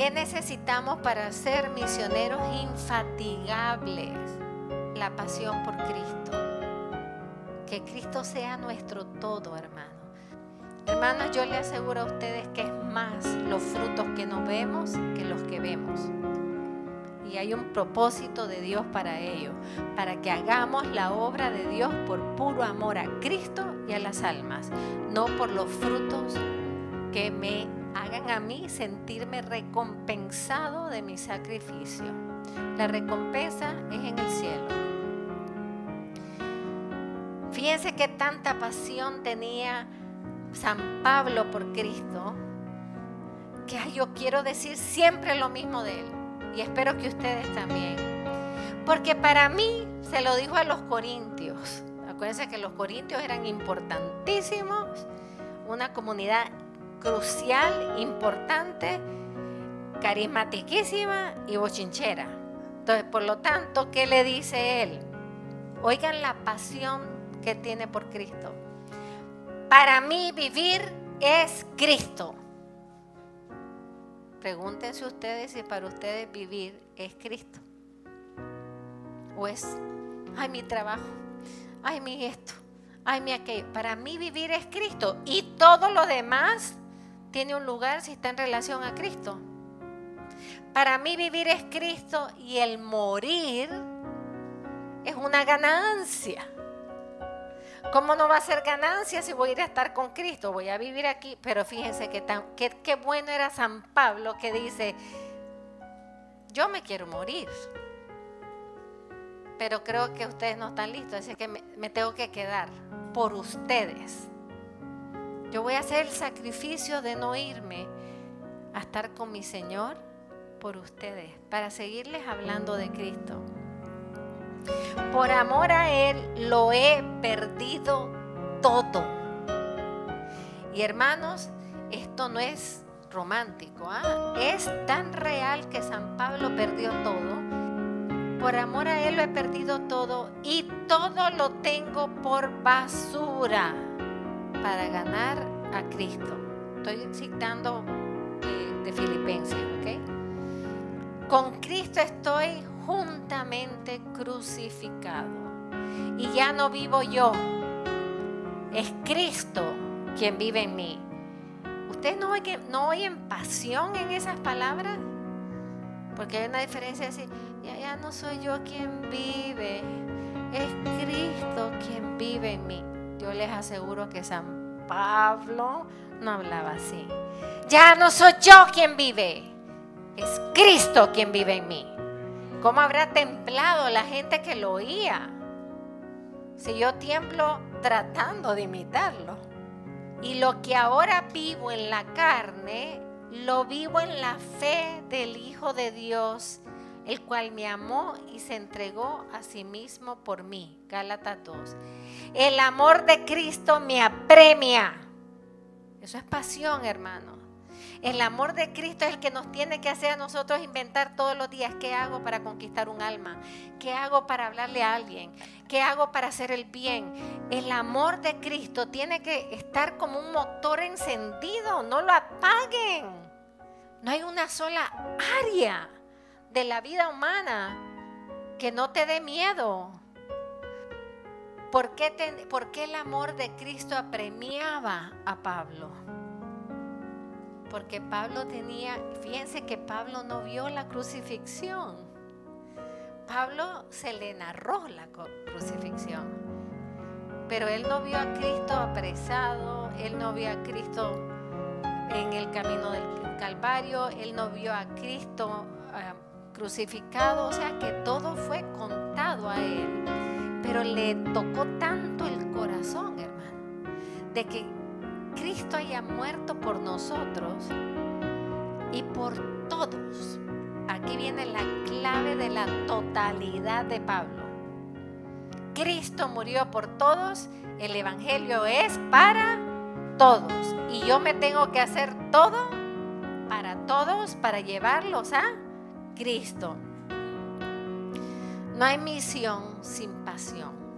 ¿Qué necesitamos para ser misioneros infatigables? La pasión por Cristo. Que Cristo sea nuestro todo, hermano. Hermanos, yo le aseguro a ustedes que es más los frutos que nos vemos que los que vemos. Y hay un propósito de Dios para ello, para que hagamos la obra de Dios por puro amor a Cristo y a las almas, no por los frutos que me hagan a mí sentirme recompensado de mi sacrificio. La recompensa es en el cielo. Fíjense que tanta pasión tenía San Pablo por Cristo, que yo quiero decir siempre lo mismo de él. Y espero que ustedes también. Porque para mí se lo dijo a los corintios. Acuérdense que los corintios eran importantísimos, una comunidad crucial, importante, carismatiquísima y bochinchera. Entonces, por lo tanto, ¿qué le dice él? Oigan la pasión que tiene por Cristo. Para mí vivir es Cristo. Pregúntense ustedes si para ustedes vivir es Cristo. O es, ay, mi trabajo, ay, mi esto, ay, mi aquello. Para mí vivir es Cristo. Y todo lo demás tiene un lugar si está en relación a Cristo. Para mí vivir es Cristo y el morir es una ganancia. ¿Cómo no va a ser ganancia si voy a ir a estar con Cristo? Voy a vivir aquí. Pero fíjense que qué, bueno era San Pablo que dice, yo me quiero morir. Pero creo que ustedes no están listos, así que me tengo que quedar por ustedes. Yo voy a hacer el sacrificio de no irme a estar con mi Señor por ustedes, para seguirles hablando de Cristo. Por amor a Él lo he perdido todo. Y hermanos, esto no es romántico, ¿ah? es tan real que San Pablo perdió todo. Por amor a Él lo he perdido todo y todo lo tengo por basura para ganar a Cristo. Estoy citando de, de Filipenses, ¿ok? Con Cristo estoy juntamente crucificado. Y ya no vivo yo, es Cristo quien vive en mí. ¿Ustedes no oyen, no oyen pasión en esas palabras? Porque hay una diferencia así, ya, ya no soy yo quien vive, es Cristo quien vive en mí. Yo les aseguro que San Pablo no hablaba así. Ya no soy yo quien vive, es Cristo quien vive en mí. ¿Cómo habrá templado la gente que lo oía? Si yo tiemblo tratando de imitarlo. Y lo que ahora vivo en la carne, lo vivo en la fe del Hijo de Dios, el cual me amó y se entregó a sí mismo por mí. Gálatas 2. El amor de Cristo me apremia. Eso es pasión, hermano. El amor de Cristo es el que nos tiene que hacer a nosotros inventar todos los días qué hago para conquistar un alma, qué hago para hablarle a alguien, qué hago para hacer el bien. El amor de Cristo tiene que estar como un motor encendido, no lo apaguen. No hay una sola área de la vida humana que no te dé miedo. ¿Por qué, ¿Por qué el amor de Cristo apremiaba a Pablo? Porque Pablo tenía, fíjense que Pablo no vio la crucifixión. Pablo se le narró la crucifixión. Pero él no vio a Cristo apresado, él no vio a Cristo en el camino del Calvario, él no vio a Cristo ah, crucificado, o sea que todo fue contado a él. Pero le tocó tanto el corazón, hermano, de que Cristo haya muerto por nosotros y por todos. Aquí viene la clave de la totalidad de Pablo. Cristo murió por todos, el Evangelio es para todos. Y yo me tengo que hacer todo para todos, para llevarlos a Cristo. No hay misión sin pasión.